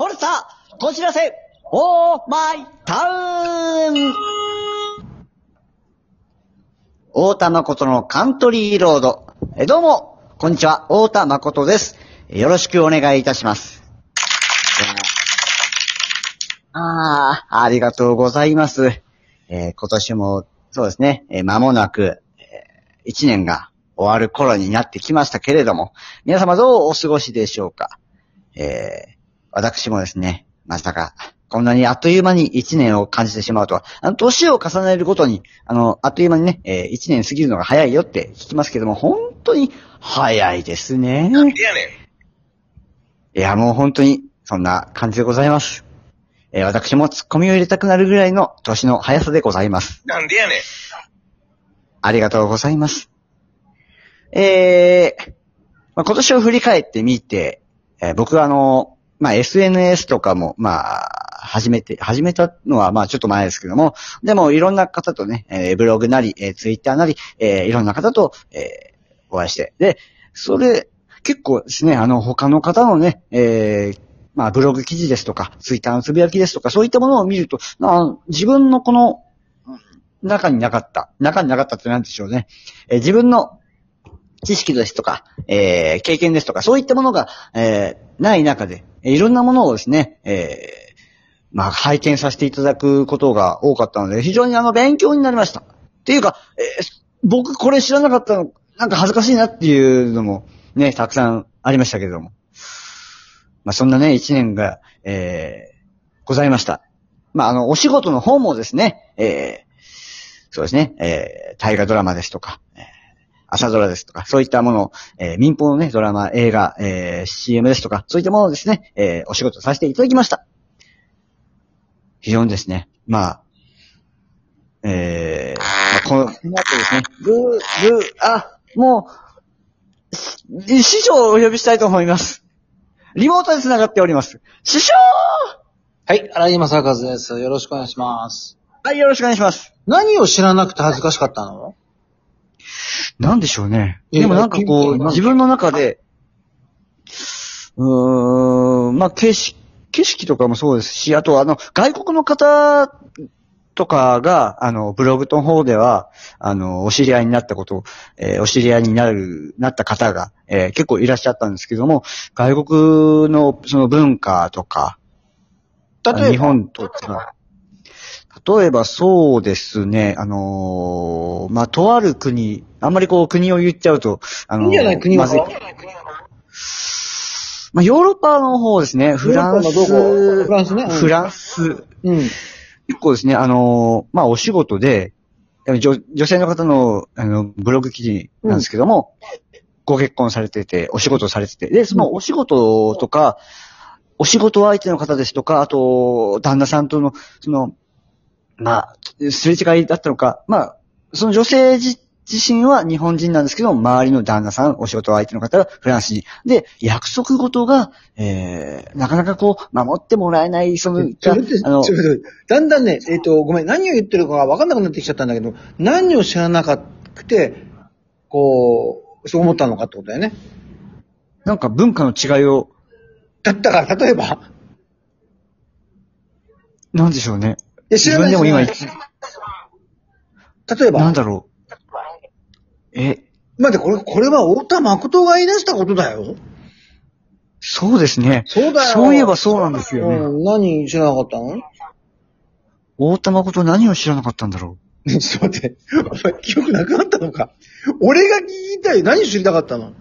ホルスター、こちらせ、オーマイタウン大田誠のカントリーロード。えどうも、こんにちは、大田誠です。よろしくお願いいたします。ああ、ありがとうございます。えー今年も、そうですね、えー間もなく、えー一年が終わる頃になってきましたけれども、皆様どうお過ごしでしょうかえ私もですね、まさか、こんなにあっという間に一年を感じてしまうとは、あの、年を重ねるごとに、あの、あっという間にね、えー一年過ぎるのが早いよって聞きますけども、本当に早いですね。やねん。いや、もう本当に、そんな感じでございます。えー私もツッコミを入れたくなるぐらいの年の速さでございます。なんでやねん。ありがとうございます。えー、まあ、今年を振り返ってみて、えー僕はあの、まあ、SNS とかも、まあ、始めて、始めたのはまあちょっと前ですけども、でもいろんな方とね、えーブログなり、えーツイッターなり、えーいろんな方と、えーお会いして、で、それ、結構ですね、あの、他の方のね、えーまあ、ブログ記事ですとか、ツイッターのつぶやきですとか、そういったものを見ると、な自分のこの、中になかった、中になかったって何でしょうね。え自分の知識ですとか、えー経験ですとか、そういったものが、えーない中で、いろんなものをですね、えーまあ、拝見させていただくことが多かったので、非常にあの、勉強になりました。っていうか、えー僕これ知らなかったの、なんか恥ずかしいなっていうのも、ね、たくさんありましたけれども。まあ、そんなね、一年が、えーございました。まあ、あの、お仕事の方もですね、えーそうですね、えー大河ドラマですとか、えー朝ドラですとか、そういったものを、えー民放のね、ドラマ、映画、えー CM ですとか、そういったものをですね、えーお仕事させていただきました。非常にですね、まあ、えー、まあ、この、この後ですね、ぐー、ぐー、あ、もう、し師匠をお呼びしたいと思います。リモートで繋がっております。師匠はい、荒井正和です。よろしくお願いします。はい、よろしくお願いします。何を知らなくて恥ずかしかったの？なんでしょうね。でもなんかこう、自分の中で、うーん、まあ、景色、景色とかもそうですし、あとあの、外国の方とかが、あの、ブログの方では、あの、お知り合いになったこと、えーお知り合いになる、なった方が、えー結構いらっしゃったんですけども、外国のその文化とか、例えば日本とか、例えばそうですね、あのーまあ、とある国、あんまりこう国を言っちゃうと、あのーいいんじゃない国は？まずい。まあ、ヨーロッパの方ですね、フランス、フランスね。うん。フランス、うん。結構ですね、あのーまあ、お仕事で、女女性の方の、あの、ブログ記事なんですけども、ご結婚されてて、お仕事されてて、で、そのお仕事とか、お仕事相手の方ですとか、あと、旦那さんとの、その、まあ、すれ違いだったのか、まあ、その女性自自身は日本人なんですけど、周りの旦那さん、お仕事相手の方はフランス人。で、約束事が、えー、なかなかこう、守ってもらえない、その、あのだんだんね、えっ、と、ごめん、何を言ってるかが分かんなくなってきちゃったんだけど、何を知らなくて、こう、そう思ったのかってことだよね。なんか文化の違いを、だったから、例えば、なんでしょうね。いや知自らない分でも今、例えば、なんだろう。え、待って、これ、これは太田誠が言い出したことだよ。そうですね。そうだよ。そういえばそうなんですよね。うん、何知らなかったの？大田誠何を知らなかったんだろ ちょっと待って、お前記憶なくなったのか。俺が聞きたい。何知りたかったの？う。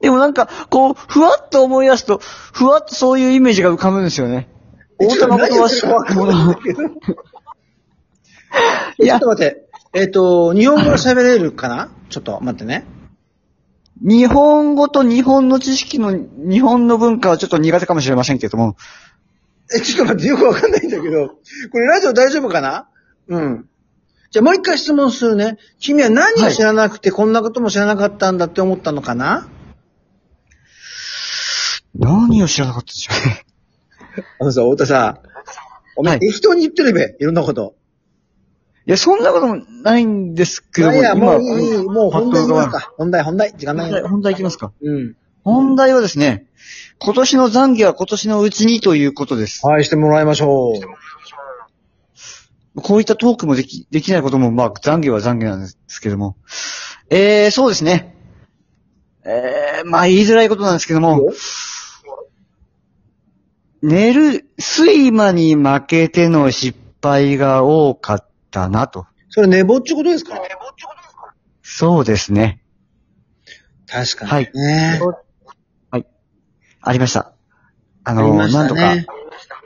でもなんか、こう、ふわっと思い出すと、ふわっとそういうイメージが浮かぶんですよね。大田誠は知らないもの。いやちょっと、待って。えっ、と、日本語喋れるかな？ちょっと待ってね。日本語と日本の知識の、日本の文化はちょっと苦手かもしれませんけども、え、ちょっと待って、よくわかんないんだけど、これラジオ大丈夫かな？うん。じゃあもう一回質問するね。君は何を知らなくて、こんなことも知らなかったんだって思ったのかな？何を知らなかったでしょうね。あのさ、太田さ、お前、はい適当に言ってるべ、いろんなこと。いや、そんなこともないんですけども、いや、もういい、もう本題いきますか。本題、本題、時間ない本題いきますか。うん。本題はですね、今年の残儀は今年のうちにということです。はい、してもらいましょう。こういったトークもでき、できないことも、まあ、残儀は残儀なんですけども。えー、そうですね。えー、まあ、言いづらいことなんですけども、寝る、睡魔に負けての失敗が多かったなと。それ寝坊ってことですか？そうですね。確かに。はいねはい。ありました。ああの、りました何度か、ね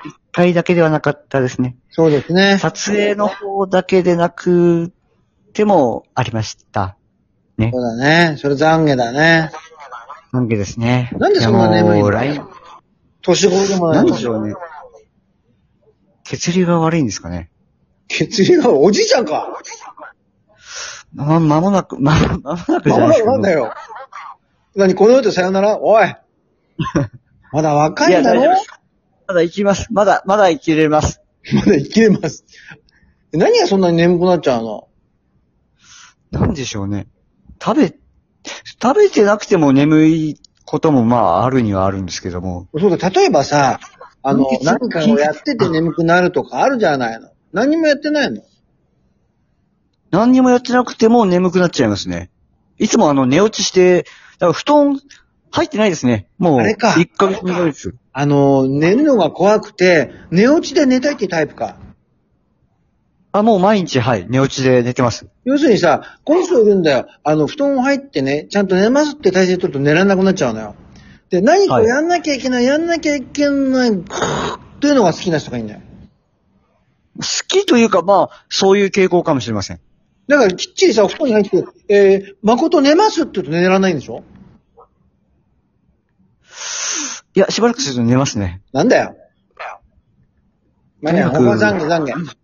一。回だけではなかったですね。そうですね。撮影の方だけでなくてもありました。ねそう。だね。それ懺悔だね。なんでですね。なんでそんな眠いの？年頃でもなないんのでしょうね。血流が悪いんですかね。血流がおじいちゃんか。ま、まもなく、ま、まもなくじまもないくゃなですけど。なんだよ。何この世でさよなら？おい。まだ若いんだろ？まだ生きます。まだ、まだ生きれます。まだ生きれます。何がそんなに眠くなっちゃうの？なんでしょうね。食べ、食べてなくても眠いこともまああるにはあるんですけども。そうだ、例えばさ、あの、うん何かをやってて眠くなるとかあるじゃないの。何にもやってないの？何にもやってなくても眠くなっちゃいますね。いつもあの寝落ちして、だから布団入ってないですね。もう、あれか1ヶ月2ヶ月。あの、寝るのが怖くて、寝落ちで寝たいってタイプか。あ、もう毎日、はい、寝落ちで寝てます。要するにさ、この人いるんだよ。あの、布団入ってね、ちゃんと寝ますって体勢取ると寝られなくなっちゃうのよ。で、何かをやんなきゃいけない、やんなきゃいけない、というのが好きな人がいいんだよ。好きというか、まあ、そういう傾向かもしれません。だからきっちりさ、お布団に入って、えー、誠寝ますって言うと寝られないんでしょ？いや、しばらくすると寝ますね。なんだよ。まあね、とにかく他懺悔懺悔。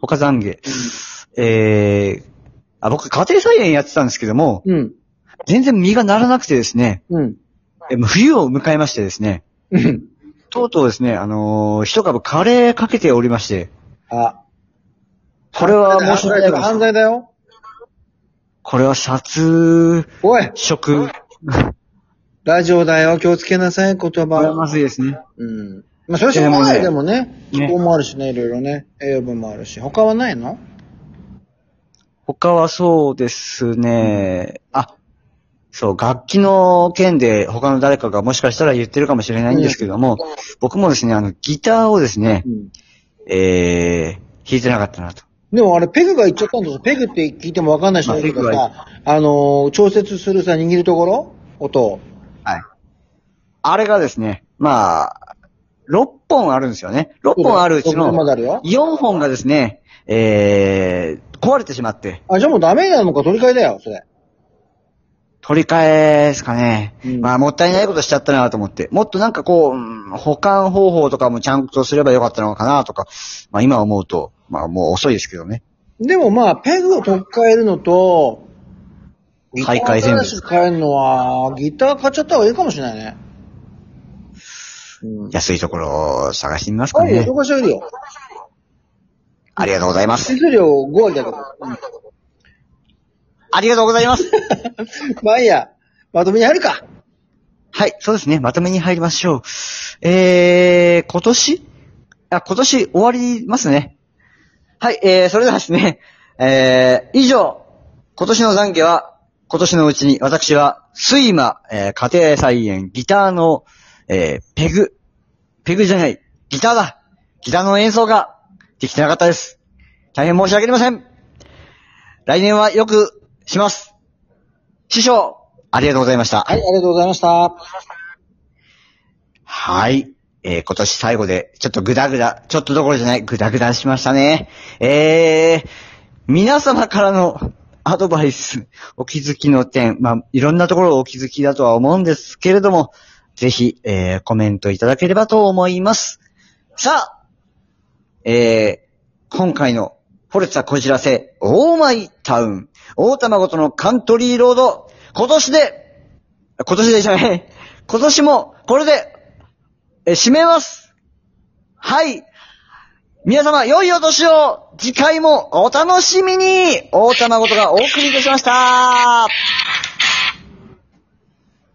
他懺悔。えー、あ、僕、家庭菜園やってたんですけども、うん。全然実がならなくてですね、うん。え冬を迎えましてですね、うん。とうとうですね、あのー一株カレーかけておりまして、あ。これは申し訳ない犯罪だよ。これは殺おい、食。ラジオだよ。気をつけなさい、言これは葉。まずいですね。うん。まあ、それはしょうがない。ででもね、ね気候もあるしね、いろいろね。栄養分もあるし。他はないの？他はそうですね、あ、そう、楽器の件で他の誰かがもしかしたら言ってるかもしれないんですけども、僕もですね、あの、ギターをですね、うん。えー、弾いてなかったなと。でもあれ、ペグが言っちゃったんですよ。ペグって聞いてもわかんない人だけどまああのー、調節するさ、握るところ？音を。はい。あれがですね、まあ、6本あるんですよね。6本あるうちのであるよ。4本がですね、えー、壊れてしまって、あ、じゃあもうダメなのか取り替えだよ、それ。取り替えですかね。うんまあ、もったいないことしちゃったなと思って。もっとなんかこう、うん保管方法とかもちゃんとすればよかったのかなとか、まあ今思うと、まあもう遅いですけどね。でもまあ、ペグを取っ替えるのと、買い替え全部新しく変えるのは、ギター買っちゃった方がいいかもしれないね。うん。安いところを探してみますかあるよ、ね。紹介してあげるよ。ありがとうございます。手数料5割だけど。うんありがとうございます。まあいいや、まとめに入るか。はい、そうですね。まとめに入りましょう。えー、今年？あ、今年終わりますね。はい、えー、それではですね、えー、以上、今年の懺悔は、今年のうちに私は、睡魔、えー、家庭菜園、ギターの、えー、ペグ、ペグじゃない、ギターだギターの演奏ができてなかったです。大変申し訳ありません。来年はよくします。師匠、ありがとうございました。はい、ありがとうございました。はい。えー、今年最後で、ちょっとグダグダ、ちょっとどころじゃない、グダグダしましたね。えー、皆様からのアドバイス、お気づきの点、まあ、いろんなところお気づきだとは思うんですけれども、ぜひ、えー、コメントいただければと思います。さあ、えー、今回のフォルツァこじらせ、オーマイタウン、大玉ごとのカントリーロード、今年で、今年でじゃない、今年もこれで、え、締めます。はい。皆様、良いお年を次回もお楽しみに大玉ごとがお送りいたしました